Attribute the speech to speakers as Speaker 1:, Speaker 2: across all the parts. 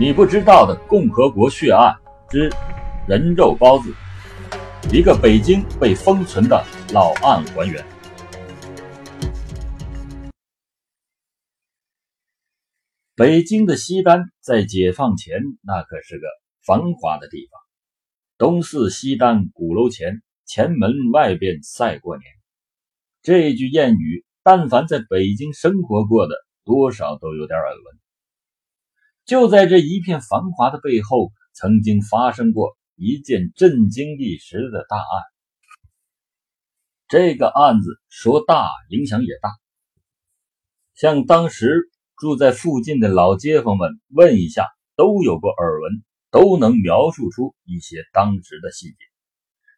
Speaker 1: 你不知道的共和国血案之人肉包子，一个北京被封存的老案还原。北京的西单在解放前那可是个繁华的地方，东四西单鼓楼前，前门外边赛过年。这句谚语，但凡在北京生活过的，多少都有点耳闻。就在这一片繁华的背后，曾经发生过一件震惊一时的大案。这个案子说大，影响也大。像当时住在附近的老街坊们问一下，都有过耳闻，都能描述出一些当时的细节。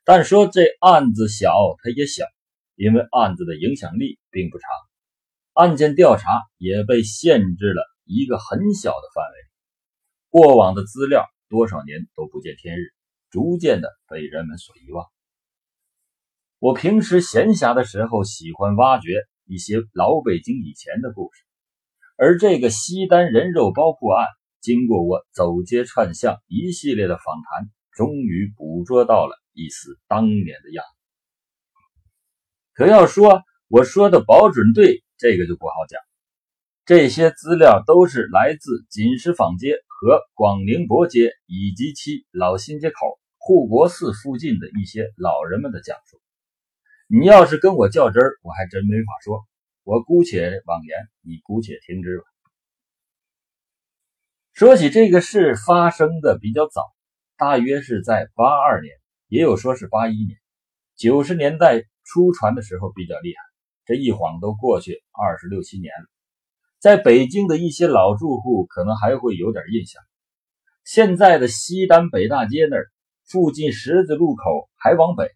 Speaker 1: 但说这案子小，它也小，因为案子的影响力并不长。案件调查也被限制了一个很小的范围，过往的资料多少年都不见天日，逐渐的被人们所遗忘。我平时闲暇的时候喜欢挖掘一些老北京以前的故事，而这个西单人肉包破案，经过我走街串巷一系列的访谈，终于捕捉到了一丝当年的样子。可要说我说的保准对。这个就不好讲，这些资料都是来自锦石坊街和广宁伯街以及其老新街口护国寺附近的一些老人们的讲述。你要是跟我较真儿，我还真没法说。我姑且妄言，你姑且听之吧。说起这个事，发生的比较早，大约是在八二年，也有说是八一年。九十年代初传的时候比较厉害。这一晃都过去二十六七年了，在北京的一些老住户可能还会有点印象。现在的西单北大街那儿附近十字路口还往北，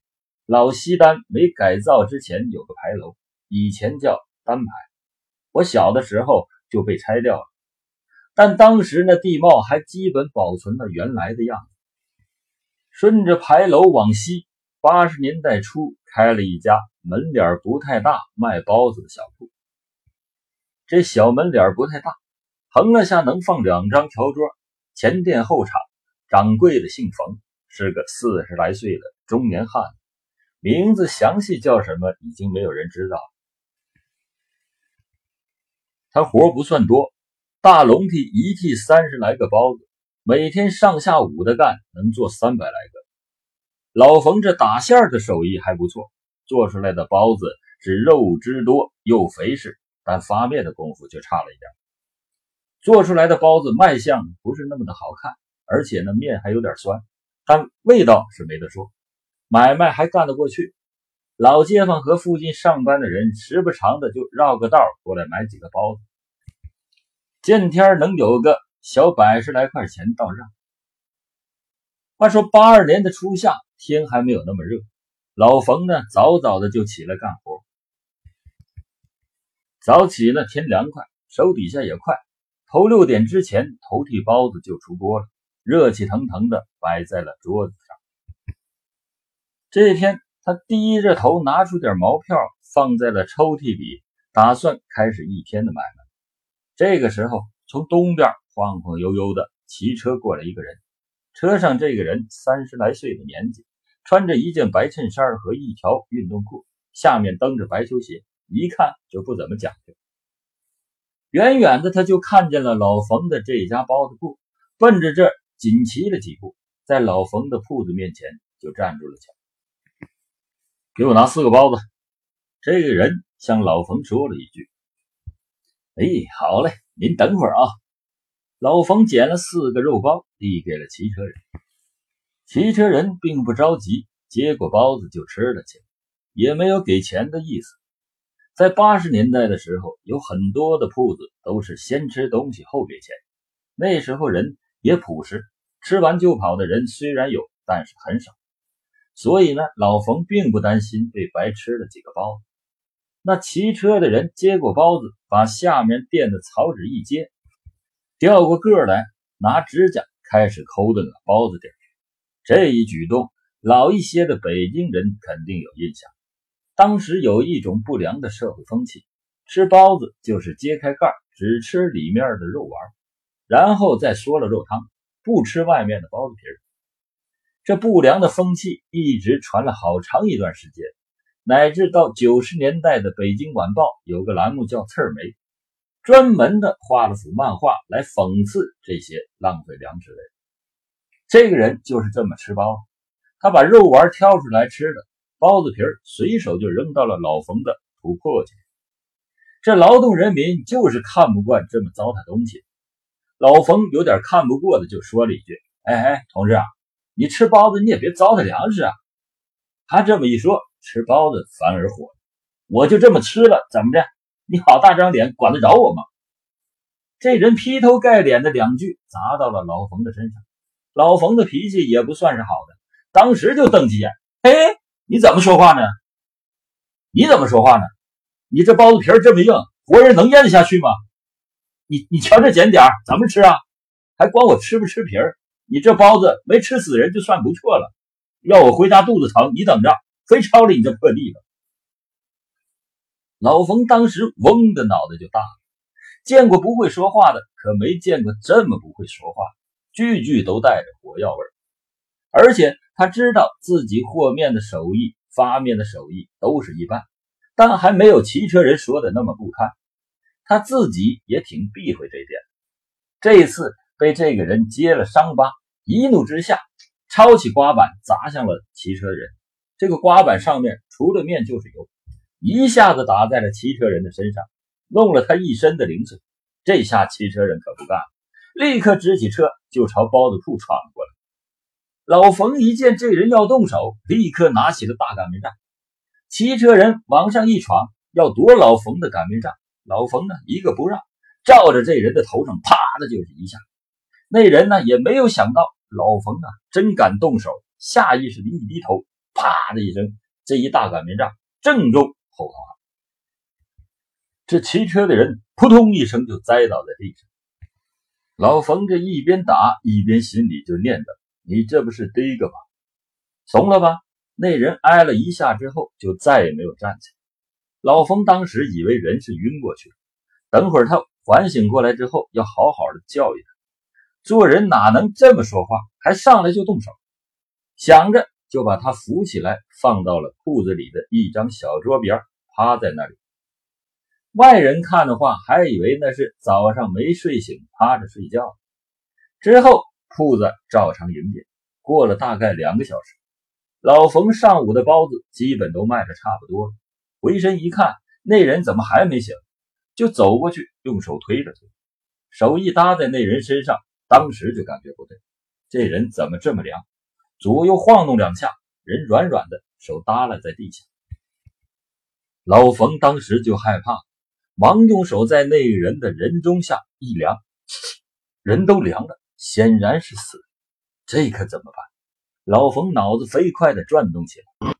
Speaker 1: 老西单没改造之前有个牌楼，以前叫单牌。我小的时候就被拆掉了，但当时那地貌还基本保存了原来的样子。顺着牌楼往西，八十年代初开了一家。门脸不太大，卖包子的小铺。这小门脸不太大，横了下能放两张条桌。前店后厂，掌柜的姓冯，是个四十来岁的中年汉子。名字详细叫什么，已经没有人知道。他活不算多，大笼屉一屉三十来个包子，每天上下午的干，能做三百来个。老冯这打馅儿的手艺还不错。做出来的包子是肉汁多又肥实，但发面的功夫就差了一点。做出来的包子卖相不是那么的好看，而且呢面还有点酸，但味道是没得说，买卖还干得过去。老街坊和附近上班的人时不常的就绕个道过来买几个包子，见天能有个小百十来块钱到账。话说八二年的初夏，天还没有那么热。老冯呢，早早的就起来干活。早起呢，天凉快，手底下也快。头六点之前，头屉包子就出锅了，热气腾腾的摆在了桌子上。这一天，他低着头拿出点毛票，放在了抽屉里，打算开始一天的买卖。这个时候，从东边晃晃悠悠的骑车过来一个人，车上这个人三十来岁的年纪。穿着一件白衬衫和一条运动裤，下面蹬着白球鞋，一看就不怎么讲究。远远的他就看见了老冯的这家包子铺，奔着这紧骑了几步，在老冯的铺子面前就站住了脚。给我拿四个包子。这个人向老冯说了一句：“哎，好嘞，您等会儿啊。”老冯捡了四个肉包，递给了骑车人。骑车人并不着急，接过包子就吃了起来，也没有给钱的意思。在八十年代的时候，有很多的铺子都是先吃东西后给钱。那时候人也朴实，吃完就跑的人虽然有，但是很少。所以呢，老冯并不担心被白吃了几个包子。那骑车的人接过包子，把下面垫的草纸一揭，掉过个来，拿指甲开始抠瞪了包子底。这一举动，老一些的北京人肯定有印象。当时有一种不良的社会风气，吃包子就是揭开盖只吃里面的肉丸。然后再说了肉汤，不吃外面的包子皮儿。这不良的风气一直传了好长一段时间，乃至到九十年代的《北京晚报》有个栏目叫“刺儿梅”，专门的画了幅漫画来讽刺这些浪费粮食的人。这个人就是这么吃包子，他把肉丸挑出来吃了，包子皮儿随手就扔到了老冯的土破去。这劳动人民就是看不惯这么糟蹋东西。老冯有点看不过的，就说了一句：“哎哎，同志啊，你吃包子你也别糟蹋粮食啊。”他这么一说，吃包子反而火了。我就这么吃了，怎么的？你好大张脸，管得着我吗？这人劈头盖脸的两句砸到了老冯的身上。老冯的脾气也不算是好的，当时就瞪起眼：“嘿，你怎么说话呢？你怎么说话呢？你这包子皮这么硬，活人能咽得下去吗？”你你瞧这捡点怎么吃啊？还管我吃不吃皮儿？你这包子没吃死人就算不错了，要我回家肚子疼，你等着，非抄了你这破地方。老冯当时嗡的脑袋就大了，见过不会说话的，可没见过这么不会说话，句句都带着火药味儿。而且他知道自己和面的手艺、发面的手艺都是一般，但还没有骑车人说的那么不堪。他自己也挺避讳这点，这次被这个人揭了伤疤，一怒之下抄起刮板砸向了骑车人。这个刮板上面除了面就是油，一下子打在了骑车人的身上，弄了他一身的零碎。这下骑车人可不干了，立刻支起车就朝包子铺闯过来。老冯一见这人要动手，立刻拿起了大擀面杖。骑车人往上一闯，要夺老冯的擀面杖。老冯呢，一个不让，照着这人的头上啪的就是一下。那人呢，也没有想到老冯啊真敢动手，下意识的一低头，啪的一声，这一大擀面杖正中后头上。这骑车的人扑通一声就栽倒在地上。老冯这一边打一边心里就念叨：“你这不是第一个吧？怂了吧？”那人挨了一下之后，就再也没有站起来。老冯当时以为人是晕过去了，等会儿他缓醒过来之后，要好好的教育他。做人哪能这么说话，还上来就动手？想着就把他扶起来，放到了铺子里的一张小桌边，趴在那里。外人看的话，还以为那是早上没睡醒，趴着睡觉。之后铺子照常营业。过了大概两个小时，老冯上午的包子基本都卖的差不多了。回身一看，那人怎么还没醒？就走过去，用手推了推，手一搭在那人身上，当时就感觉不对，这人怎么这么凉？左右晃动两下，人软软的，手耷拉在地下。老冯当时就害怕，忙用手在那人的人中下一量，人都凉了，显然是死。这可怎么办？老冯脑子飞快地转动起来。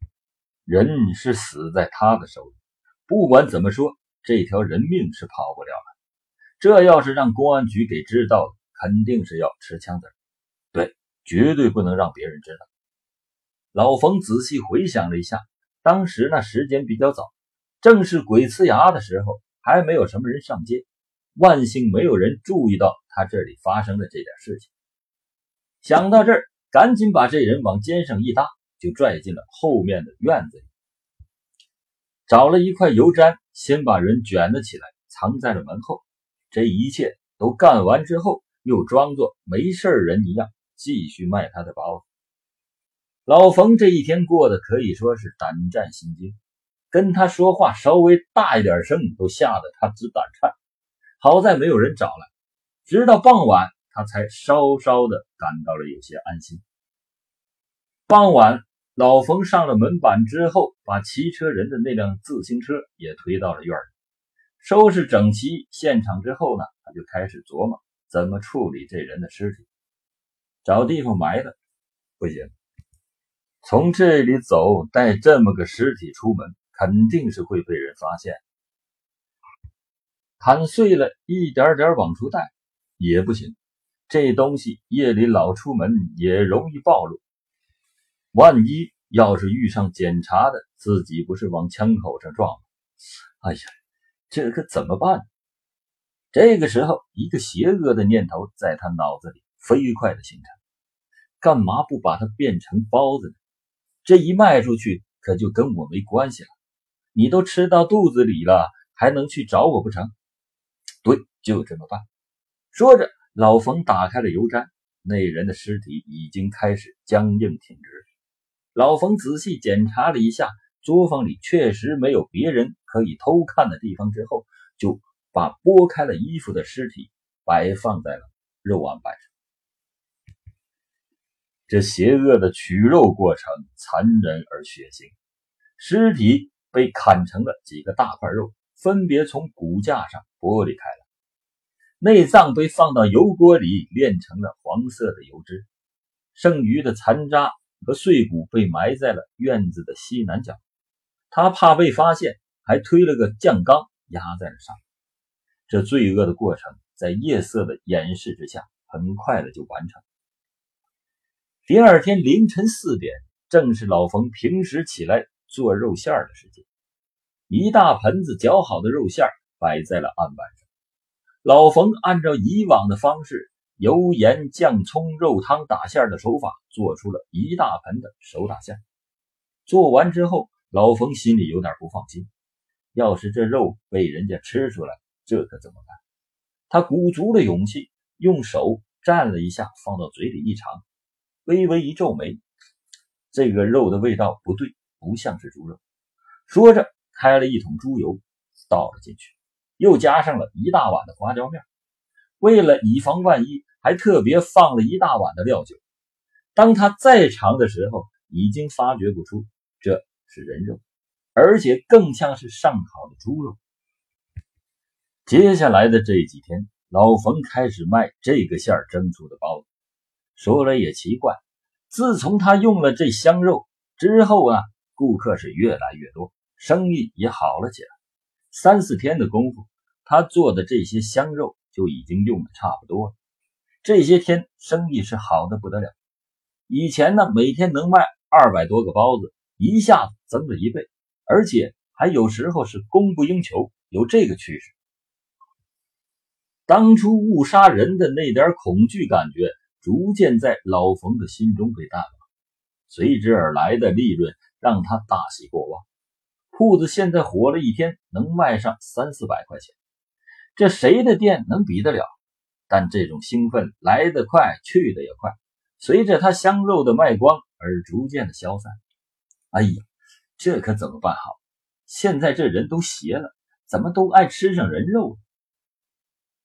Speaker 1: 人是死在他的手里，不管怎么说，这条人命是跑不了了。这要是让公安局给知道了，肯定是要吃枪子。对，绝对不能让别人知道。老冯仔细回想了一下，当时那时间比较早，正是鬼呲牙的时候，还没有什么人上街，万幸没有人注意到他这里发生的这点事情。想到这儿，赶紧把这人往肩上一搭。就拽进了后面的院子里，找了一块油毡，先把人卷了起来，藏在了门后。这一切都干完之后，又装作没事人一样，继续卖他的包子。老冯这一天过得可以说是胆战心惊，跟他说话稍微大一点声，都吓得他直胆颤。好在没有人找来，直到傍晚，他才稍稍的感到了有些安心。傍晚。老冯上了门板之后，把骑车人的那辆自行车也推到了院里，收拾整齐现场之后呢，他就开始琢磨怎么处理这人的尸体。找地方埋了，不行，从这里走带这么个尸体出门，肯定是会被人发现。砍碎了一点点往出带也不行，这东西夜里老出门也容易暴露。万一要是遇上检查的，自己不是往枪口上撞吗？哎呀，这可怎么办？这个时候，一个邪恶的念头在他脑子里飞快的形成：干嘛不把它变成包子呢？这一卖出去，可就跟我没关系了。你都吃到肚子里了，还能去找我不成？对，就这么办。说着，老冯打开了油毡，那人的尸体已经开始僵硬挺直。老冯仔细检查了一下，作坊里确实没有别人可以偷看的地方，之后就。把剥开了衣服的尸体摆放在了肉案板上。这邪恶的取肉过程残忍而血腥，尸体被砍成了几个大块肉，分别从骨架上剥离开了。内脏被放到油锅里炼成了黄色的油脂，剩余的残渣和碎骨被埋在了院子的西南角。他怕被发现，还推了个酱缸压在了上。这罪恶的过程在夜色的掩饰之下，很快的就完成。第二天凌晨四点，正是老冯平时起来做肉馅的时间。一大盆子绞好的肉馅摆在了案板上。老冯按照以往的方式，油盐酱葱肉汤打馅的手法，做出了一大盆的手打馅。做完之后，老冯心里有点不放心，要是这肉被人家吃出来，这可怎么办？他鼓足了勇气，用手蘸了一下，放到嘴里一尝，微微一皱眉，这个肉的味道不对，不像是猪肉。说着，开了一桶猪油，倒了进去，又加上了一大碗的花椒面。为了以防万一，还特别放了一大碗的料酒。当他再尝的时候，已经发觉不出这是人肉，而且更像是上好的猪肉。接下来的这几天，老冯开始卖这个馅儿蒸出的包子。说来也奇怪，自从他用了这香肉之后啊，顾客是越来越多，生意也好了起来。三四天的功夫，他做的这些香肉就已经用的差不多了。这些天生意是好的不得了。以前呢，每天能卖二百多个包子，一下子增了一倍，而且还有时候是供不应求，有这个趋势。当初误杀人的那点恐惧感觉，逐渐在老冯的心中被淡忘。随之而来的利润让他大喜过望。铺子现在火了一天，能卖上三四百块钱，这谁的店能比得了？但这种兴奋来得快，去得也快，随着他香肉的卖光而逐渐的消散。哎呀，这可怎么办好？现在这人都邪了，怎么都爱吃上人肉了？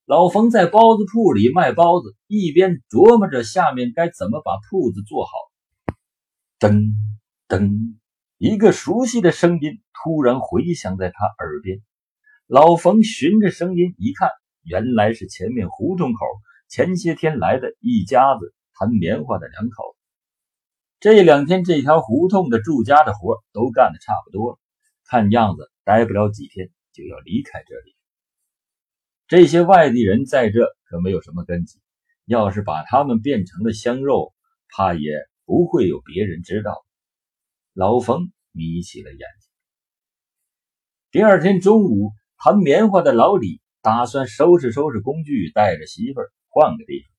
Speaker 1: 老冯在包子铺里卖包子，一边琢磨着下面该怎么把铺子做好。噔噔，一个熟悉的声音突然回响在他耳边。老冯循着声音一看，原来是前面胡同口前些天来的一家子弹棉花的两口。这两天这条胡同的住家的活都干得差不多了，看样子待不了几天就要离开这里。这些外地人在这可没有什么根基，要是把他们变成了香肉，怕也不会有别人知道。老冯眯起了眼睛。第二天中午，弹棉花的老李打算收拾收拾工具，带着媳妇儿换个地方。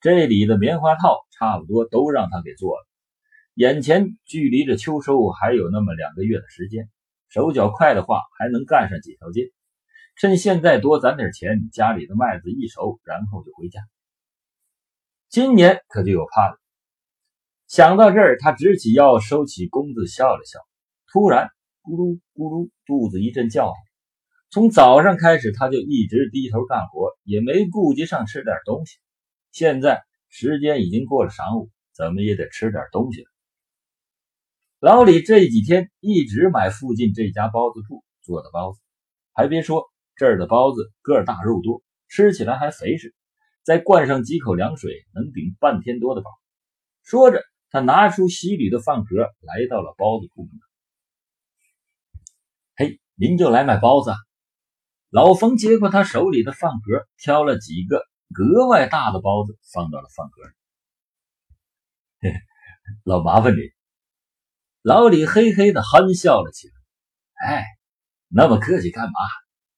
Speaker 1: 这里的棉花套差不多都让他给做了。眼前距离着秋收还有那么两个月的时间，手脚快的话还能干上几条街。趁现在多攒点钱，家里的麦子一熟，然后就回家。今年可就有盼了。想到这儿，他直起腰，收起弓子，笑了笑。突然，咕噜咕噜，肚子一阵叫唤。从早上开始，他就一直低头干活，也没顾及上吃点东西。现在时间已经过了晌午，怎么也得吃点东西了。老李这几天一直买附近这家包子铺做的包子，还别说。这儿的包子个大肉多，吃起来还肥实，再灌上几口凉水，能顶半天多的饱。说着，他拿出洗铝的饭盒，来到了包子铺嘿，您就来买包子？老冯接过他手里的饭盒，挑了几个格外大的包子，放到了饭盒里。嘿，老麻烦你。老李嘿嘿的憨笑了起来。哎，那么客气干嘛？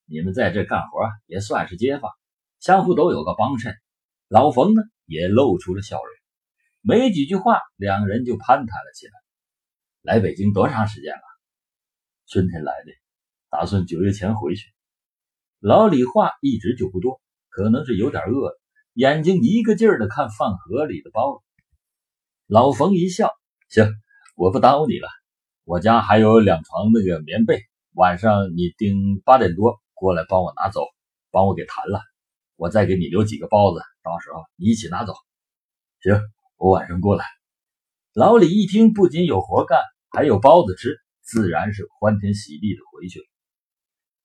Speaker 1: 你们在这干活也算是街坊，相互都有个帮衬。老冯呢也露出了笑容，没几句话，两人就攀谈了起来。来北京多长时间了？春天来的，打算九月前回去。老李话一直就不多，可能是有点饿了，眼睛一个劲儿的看饭盒里的包子。老冯一笑，行，我不耽误你了。我家还有两床那个棉被，晚上你定八点多过来帮我拿走，帮我给弹了。我再给你留几个包子，到时候你一起拿走。行，我晚上过来。老李一听，不仅有活干，还有包子吃，自然是欢天喜地的回去了。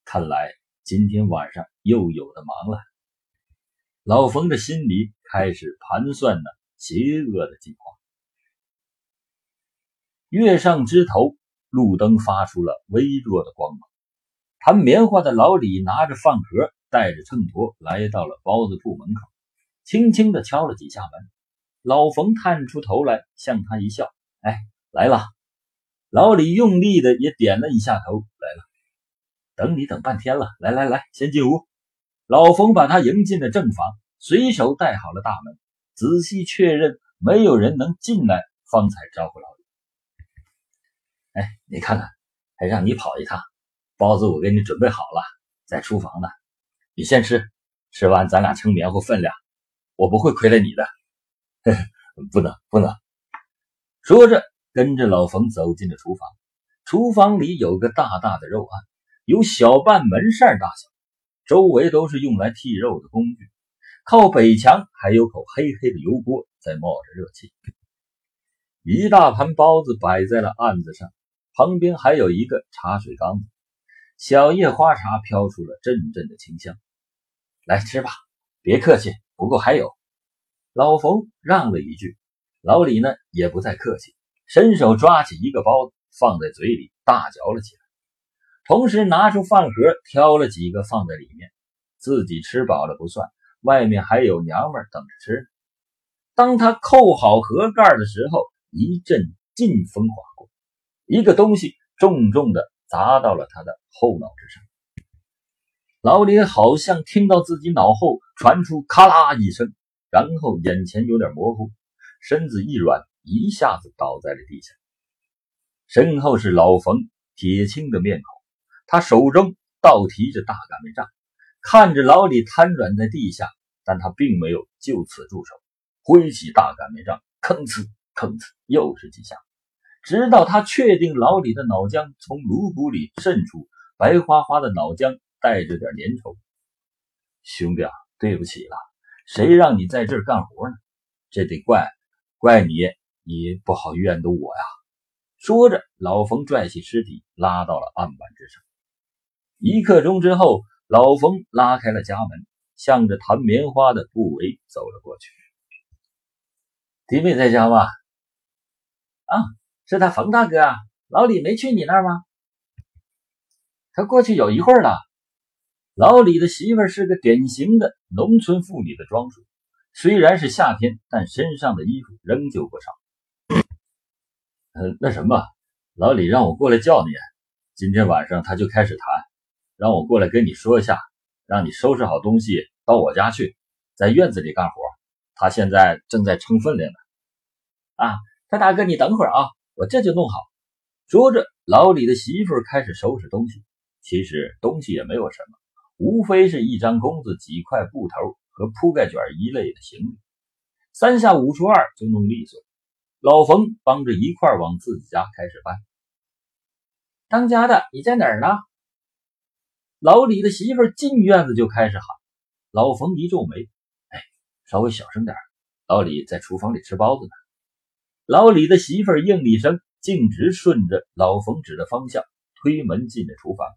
Speaker 1: 看来今天晚上又有的忙了。老冯的心里开始盘算呢邪恶的计划。月上枝头，路灯发出了微弱的光芒。弹棉花的老李拿着饭盒。带着秤砣来到了包子铺门口，轻轻地敲了几下门。老冯探出头来，向他一笑：“哎，来了。”老李用力的也点了一下头：“来了。”等你等半天了，来来来，先进屋。老冯把他迎进了正房，随手带好了大门，仔细确认没有人能进来，方才招呼老李：“哎，你看看，还让你跑一趟，包子我给你准备好了，在厨房呢。”你先吃，吃完咱俩称棉花分量，我不会亏了你的。不能不能！说着，跟着老冯走进了厨房。厨房里有个大大的肉案，有小半门扇大小，周围都是用来剔肉的工具。靠北墙还有口黑黑的油锅在冒着热气。一大盘包子摆在了案子上，旁边还有一个茶水缸。小叶花茶飘出了阵阵的清香，来吃吧，别客气。不过还有，老冯让了一句，老李呢也不再客气，伸手抓起一个包子放在嘴里大嚼了起来，同时拿出饭盒挑了几个放在里面，自己吃饱了不算，外面还有娘们等着吃。当他扣好盒盖的时候，一阵劲风划过，一个东西重重的。砸到了他的后脑之上，老李好像听到自己脑后传出咔啦一声，然后眼前有点模糊，身子一软，一下子倒在了地下。身后是老冯铁青的面孔，他手中倒提着大擀面杖，看着老李瘫软在地下，但他并没有就此住手，挥起大擀面杖，吭哧吭哧又是几下。直到他确定老李的脑浆从颅骨里渗出，白花花的脑浆带着点粘稠。兄弟啊，对不起了，谁让你在这儿干活呢？这得怪怪你，你不好怨的我呀。说着，老冯拽起尸体拉到了案板之上。一刻钟之后，老冯拉开了家门，向着弹棉花的顾维走了过去。弟妹在家吗？啊。是他冯大哥，老李没去你那儿吗？他过去有一会儿了。老李的媳妇是个典型的农村妇女的装束，虽然是夏天，但身上的衣服仍旧不少。嗯，那什么，老李让我过来叫你，今天晚上他就开始谈，让我过来跟你说一下，让你收拾好东西到我家去，在院子里干活。他现在正在称分量呢。啊，他大哥，你等会儿啊。我这就弄好。说着，老李的媳妇开始收拾东西。其实东西也没有什么，无非是一张弓子、几块布头和铺盖卷一类的行李。三下五除二就弄利索。老冯帮着一块往自己家开始搬。当家的，你在哪儿呢？老李的媳妇进院子就开始喊。老冯一皱眉：“哎，稍微小声点老李在厨房里吃包子呢。”老李的媳妇应了一声，径直顺着老冯指的方向推门进了厨房。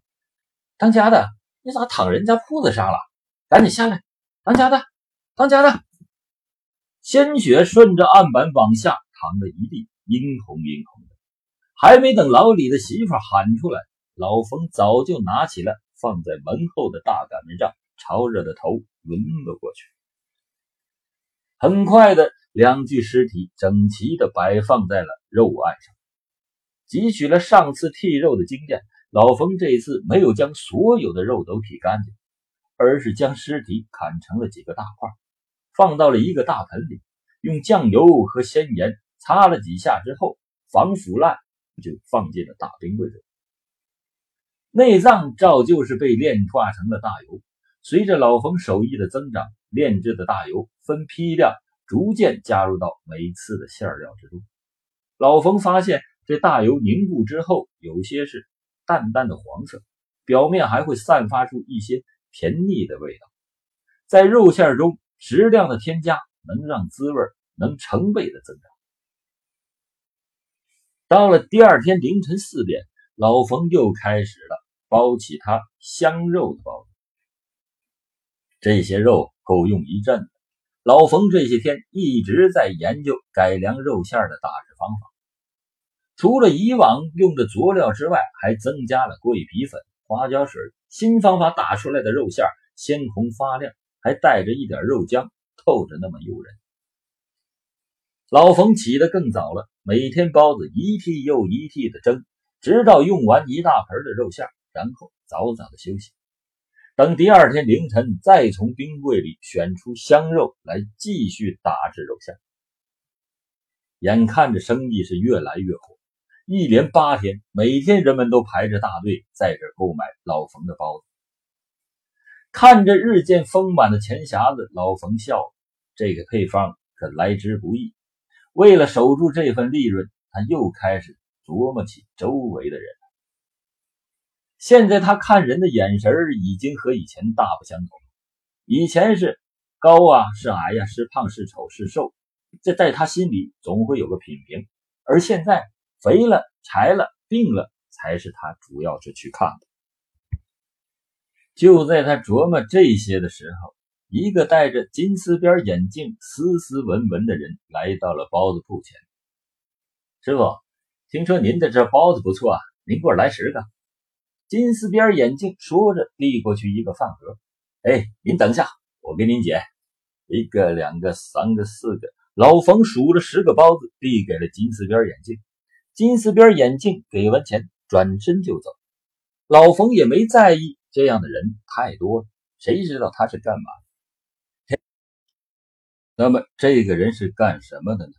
Speaker 1: 当家的，你咋躺人家铺子上了？赶紧下来！当家的，当家的，鲜血顺着案板往下淌了一地，殷红殷红的。还没等老李的媳妇喊出来，老冯早就拿起了放在门后的大擀面杖，朝着的头抡了过去。很快的。两具尸体整齐地摆放在了肉案上，汲取了上次剔肉的经验，老冯这次没有将所有的肉都剔干净，而是将尸体砍成了几个大块，放到了一个大盆里，用酱油和鲜盐擦了几下之后，防腐烂，就放进了大冰柜中。内脏照旧是被炼化成了大油，随着老冯手艺的增长，炼制的大油分批量逐渐加入到每次的馅料之中。老冯发现，这大油凝固之后，有些是淡淡的黄色，表面还会散发出一些甜腻的味道。在肉馅中适量的添加，能让滋味能成倍的增长。到了第二天凌晨四点，老冯又开始了包起他香肉的包子。这些肉够用一阵子。老冯这些天一直在研究改良肉馅的大致方法，除了以往用的佐料之外，还增加了桂皮粉、花椒水。新方法打出来的肉馅鲜红发亮，还带着一点肉浆，透着那么诱人。老冯起得更早了，每天包子一屉又一屉的蒸，直到用完一大盆的肉馅，然后早早的休息。等第二天凌晨，再从冰柜里选出香肉来继续打制肉馅。眼看着生意是越来越火，一连八天，每天人们都排着大队在这购买老冯的包子。看着日渐丰满的钱匣子，老冯笑了。这个配方可来之不易。为了守住这份利润，他又开始琢磨起周围的人。现在他看人的眼神已经和以前大不相同。以前是高啊，是矮呀，是胖是丑是瘦，这在他心里总会有个品评。而现在肥了、柴了、病了，才是他主要是去看的。就在他琢磨这些的时候，一个戴着金丝边眼镜、斯斯文文的人来到了包子铺前。师傅，听说您的这包子不错啊，您给我来十个。金丝边眼镜说着，递过去一个饭盒。哎，您等一下，我给您捡。一个、两个、三个、四个。老冯数了十个包子，递给了金丝边眼镜。金丝边眼镜给完钱，转身就走。老冯也没在意，这样的人太多了，谁知道他是干嘛的？那么这个人是干什么的呢？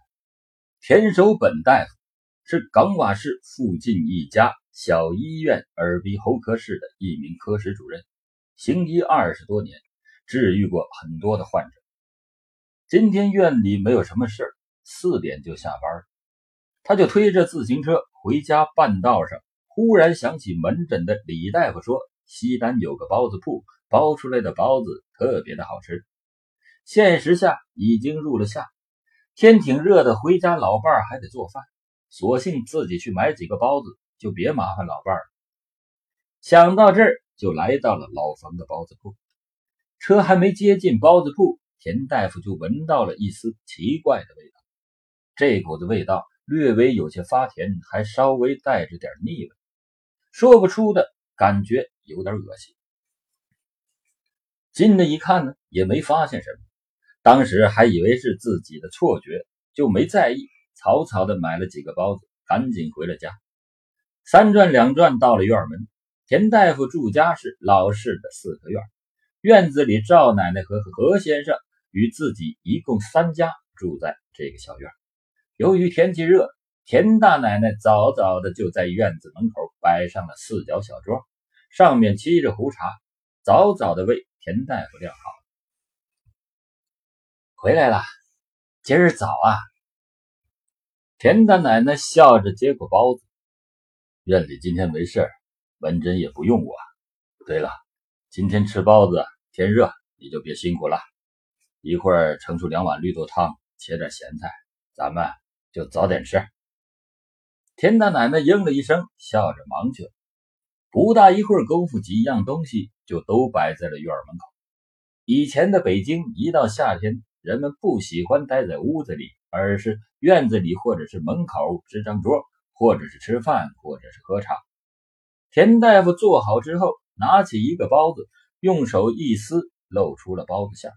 Speaker 1: 田守本大夫是港瓦市附近一家。小医院耳鼻喉科室的一名科室主任，行医二十多年，治愈过很多的患者。今天院里没有什么事儿，四点就下班了，他就推着自行车回家。半道上，忽然想起门诊的李大夫说，西单有个包子铺，包出来的包子特别的好吃。现实下已经入了夏，天挺热的，回家老伴还得做饭，索性自己去买几个包子。就别麻烦老伴儿。想到这儿，就来到了老冯的包子铺。车还没接近包子铺，田大夫就闻到了一丝奇怪的味道。这股子味道略微有些发甜，还稍微带着点腻味，说不出的感觉，有点恶心。近的一看呢，也没发现什么。当时还以为是自己的错觉，就没在意，草草的买了几个包子，赶紧回了家。三转两转到了院门，田大夫住家是老式的四合院，院子里赵奶奶和何先生与自己一共三家住在这个小院。由于天气热，田大奶奶早早的就在院子门口摆上了四角小桌，上面沏着壶茶，早早的为田大夫晾好。回来了，今儿早啊！田大奶奶笑着接过包子。院里今天没事文珍也不用我。对了，今天吃包子，天热，你就别辛苦了。一会儿盛出两碗绿豆汤，切点咸菜，咱们就早点吃。田大奶奶应了一声，笑着忙去了。不大一会儿功夫，几样东西就都摆在了院门口。以前的北京，一到夏天，人们不喜欢待在屋子里，而是院子里或者是门口支张桌。或者是吃饭，或者是喝茶。田大夫做好之后，拿起一个包子，用手一撕，露出了包子馅。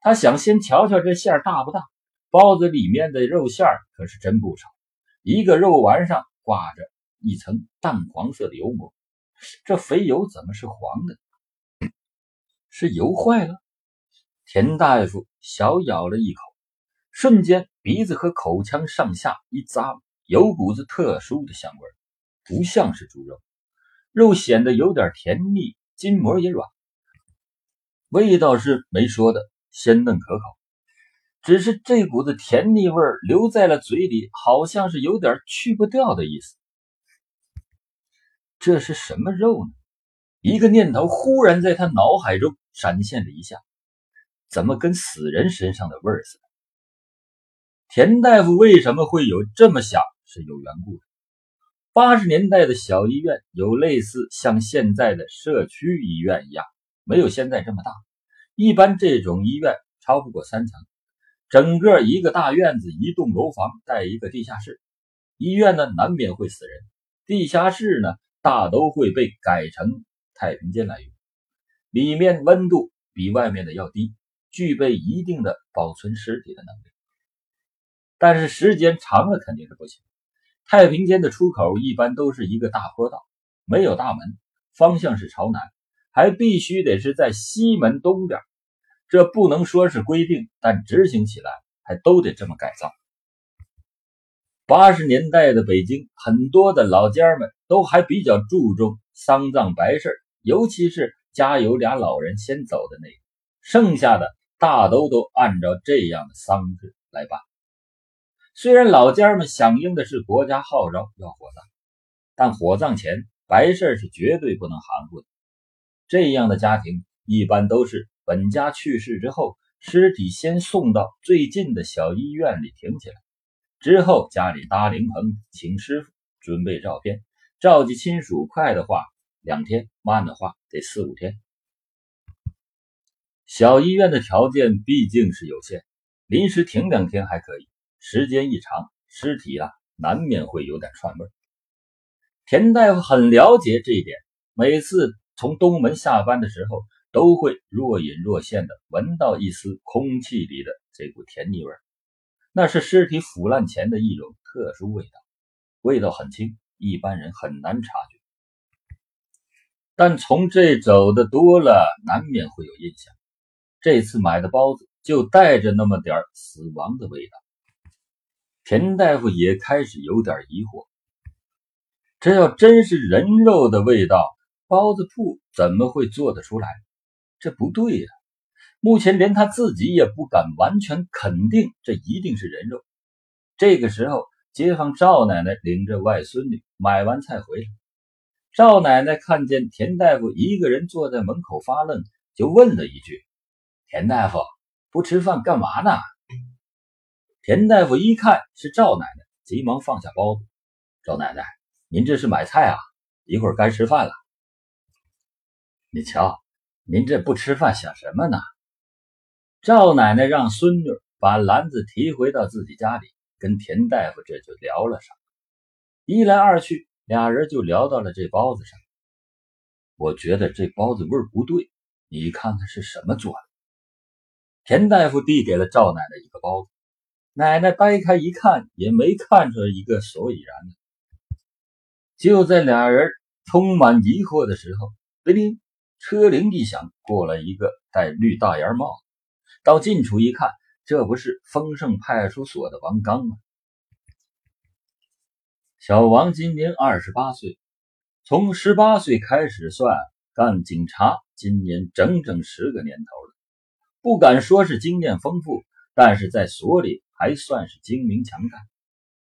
Speaker 1: 他想先瞧瞧这馅大不大。包子里面的肉馅可是真不少，一个肉丸上挂着一层淡黄色的油膜。这肥油怎么是黄的？是油坏了？田大夫小咬了一口，瞬间鼻子和口腔上下一咂，有股子特殊的香味，不像是猪肉，肉显得有点甜腻，筋膜也软，味道是没说的，鲜嫩可口。只是这股子甜腻味留在了嘴里，好像是有点去不掉的意思。这是什么肉呢？一个念头忽然在他脑海中闪现了一下。怎么跟死人身上的味儿似的？田大夫为什么会有这么想？是有缘故的。八十年代的小医院有类似像现在的社区医院一样，没有现在这么大。一般这种医院超不过三层，整个一个大院子，一栋楼房带一个地下室。医院呢，难免会死人，地下室呢，大都会被改成太平间来用，里面温度比外面的要低。具备一定的保存尸体的能力，但是时间长了肯定是不行。太平间的出口一般都是一个大坡道，没有大门，方向是朝南，还必须得是在西门东边。这不能说是规定，但执行起来还都得这么改造。八十年代的北京，很多的老家们都还比较注重丧葬白事尤其是家有俩老人先走的那个，剩下的。大都都按照这样的丧制来办。虽然老家们响应的是国家号召要火葬，但火葬前白事是绝对不能含糊的。这样的家庭一般都是本家去世之后，尸体先送到最近的小医院里停起来，之后家里搭灵棚，请师傅准备照片，召集亲属，快的话两天，慢的话得四五天。小医院的条件毕竟是有限，临时停两天还可以，时间一长，尸体啊难免会有点串味。田大夫很了解这一点，每次从东门下班的时候，都会若隐若现的闻到一丝空气里的这股甜腻味，那是尸体腐烂前的一种特殊味道，味道很轻，一般人很难察觉。但从这走的多了，难免会有印象。这次买的包子就带着那么点死亡的味道，田大夫也开始有点疑惑：这要真是人肉的味道，包子铺怎么会做得出来？这不对呀！目前连他自己也不敢完全肯定这一定是人肉。这个时候，街坊赵奶奶领着外孙女买完菜回来，赵奶奶看见田大夫一个人坐在门口发愣，就问了一句。田大夫不吃饭干嘛呢？田大夫一看是赵奶奶，急忙放下包子。赵奶奶，您这是买菜啊？一会儿该吃饭了。你瞧，您这不吃饭想什么呢？赵奶奶让孙女把篮子提回到自己家里，跟田大夫这就聊了上。一来二去，俩人就聊到了这包子上。我觉得这包子味儿不对，你看看是什么做的？田大夫递给了赵奶奶一个包子，奶奶掰开一看，也没看出一个所以然来就在俩人充满疑惑的时候，叮铃，车铃一响，过来一个戴绿大檐帽，到近处一看，这不是丰盛派出所的王刚吗？小王今年二十八岁，从十八岁开始算，干警察今年整整十个年头了。不敢说是经验丰富，但是在所里还算是精明强干。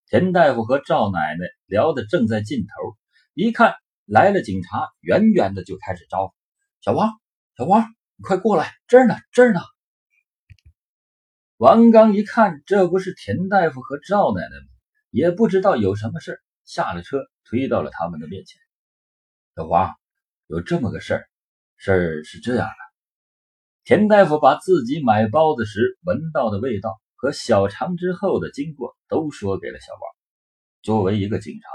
Speaker 1: 田大夫和赵奶奶聊得正在尽头，一看来了警察，远远的就开始招呼：“小王，小王，你快过来，这儿呢，这儿呢。”王刚一看，这不是田大夫和赵奶奶吗？也不知道有什么事下了车，推到了他们的面前。小王，有这么个事儿，事儿是这样的。田大夫把自己买包子时闻到的味道和小肠之后的经过都说给了小王。作为一个警察，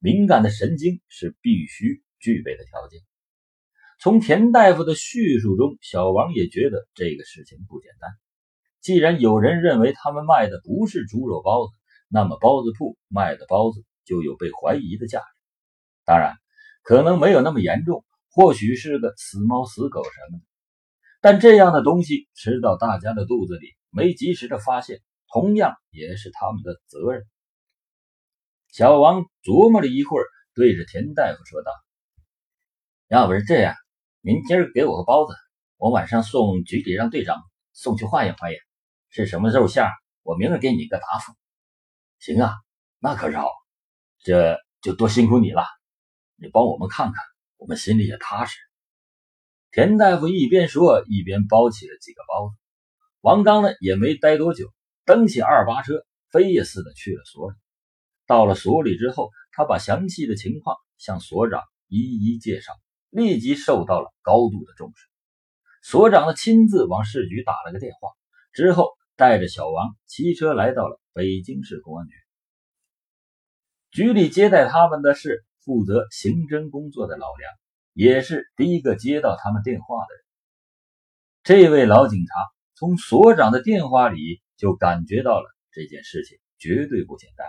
Speaker 1: 敏感的神经是必须具备的条件。从田大夫的叙述中，小王也觉得这个事情不简单。既然有人认为他们卖的不是猪肉包子，那么包子铺卖的包子就有被怀疑的价值。当然，可能没有那么严重，或许是个死猫死狗什么的。但这样的东西吃到大家的肚子里，没及时的发现，同样也是他们的责任。小王琢磨了一会儿，对着田大夫说道：“要不是这样，您今儿给我个包子，我晚上送局里让队长送去化验化验，是什么肉馅我明儿给你一个答复。”“
Speaker 2: 行啊，那可是好，这就多辛苦你了。你帮我们看看，我们心里也踏实。”
Speaker 1: 田大夫一边说，一边包起了几个包子。王刚呢，也没待多久，蹬起二八车，飞也似的去了所里。到了所里之后，他把详细的情况向所长一一介绍，立即受到了高度的重视。所长呢，亲自往市局打了个电话，之后带着小王骑车来到了北京市公安局。局里接待他们的是负责刑侦工作的老梁。也是第一个接到他们电话的人。这位老警察从所长的电话里就感觉到了这件事情绝对不简单。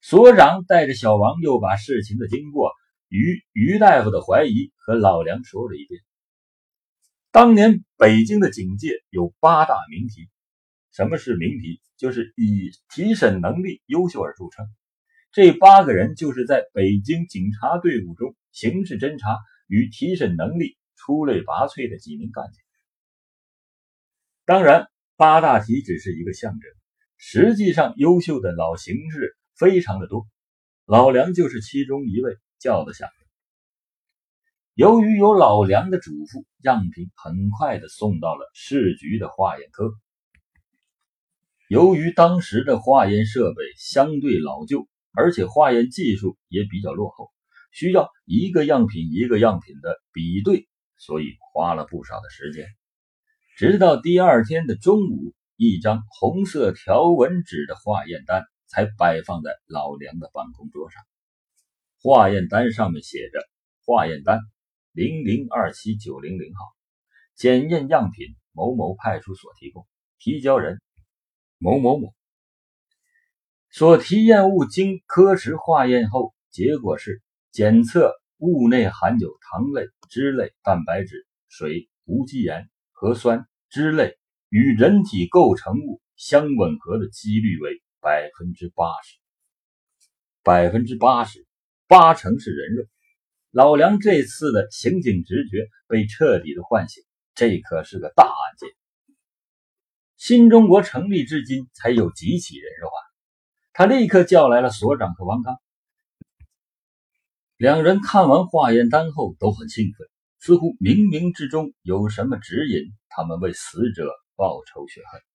Speaker 1: 所长带着小王又把事情的经过于于大夫的怀疑和老梁说了一遍。当年北京的警界有八大名提，什么是名提？就是以提审能力优秀而著称。这八个人就是在北京警察队伍中。刑事侦查与提审能力出类拔萃的几名干警。当然，八大题只是一个象征，实际上优秀的老刑事非常的多。老梁就是其中一位叫得响的。由于有老梁的嘱咐，样品很快的送到了市局的化验科。由于当时的化验设备相对老旧，而且化验技术也比较落后。需要一个样品一个样品的比对，所以花了不少的时间。直到第二天的中午，一张红色条纹纸的化验单才摆放在老梁的办公桌上。化验单上面写着：“化验单零零二七九零零号，检验样品某某派出所提供，提交人某某某。所提验物经科室化验后，结果是。”检测物内含有糖类、脂类、蛋白质、水、无机盐、核酸、脂类与人体构成物相吻合的几率为百分之八十，百分之八十，八成是人肉。老梁这次的刑警直觉被彻底的唤醒，这可是个大案件。新中国成立至今才有几起人肉案，他立刻叫来了所长和王刚。两人看完化验单后都很兴奋，似乎冥冥之中有什么指引他们为死者报仇雪恨。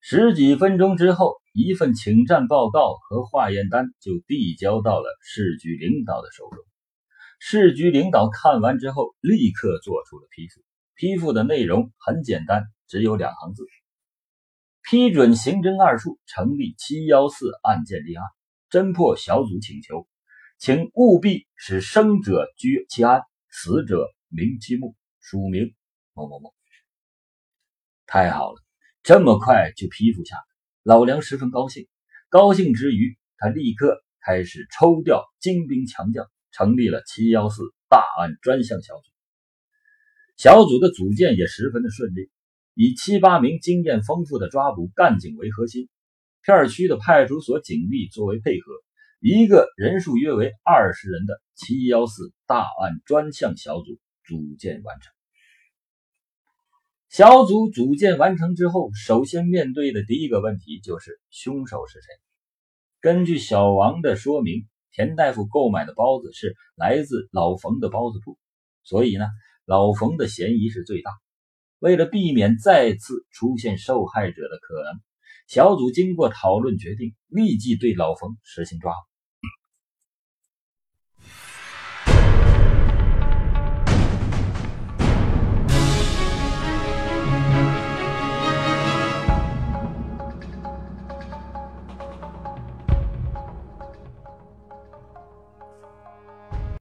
Speaker 1: 十几分钟之后，一份请战报告和化验单就递交到了市局领导的手中。市局领导看完之后，立刻做出了批复。批复的内容很简单，只有两行字：批准刑侦二处成立七幺四案件立案侦破小组请求。请务必使生者居其安，死者名其目，署名某某某。太好了，这么快就批复下来，老梁十分高兴。高兴之余，他立刻开始抽调精兵强将，成立了七幺四大案专项小组。小组的组建也十分的顺利，以七八名经验丰富的抓捕干警为核心，片区的派出所警力作为配合。一个人数约为二十人的七幺四大案专项小组组建完成。小组组建完成之后，首先面对的第一个问题就是凶手是谁。根据小王的说明，田大夫购买的包子是来自老冯的包子铺，所以呢，老冯的嫌疑是最大。为了避免再次出现受害者的可能，小组经过讨论决定，立即对老冯实行抓捕。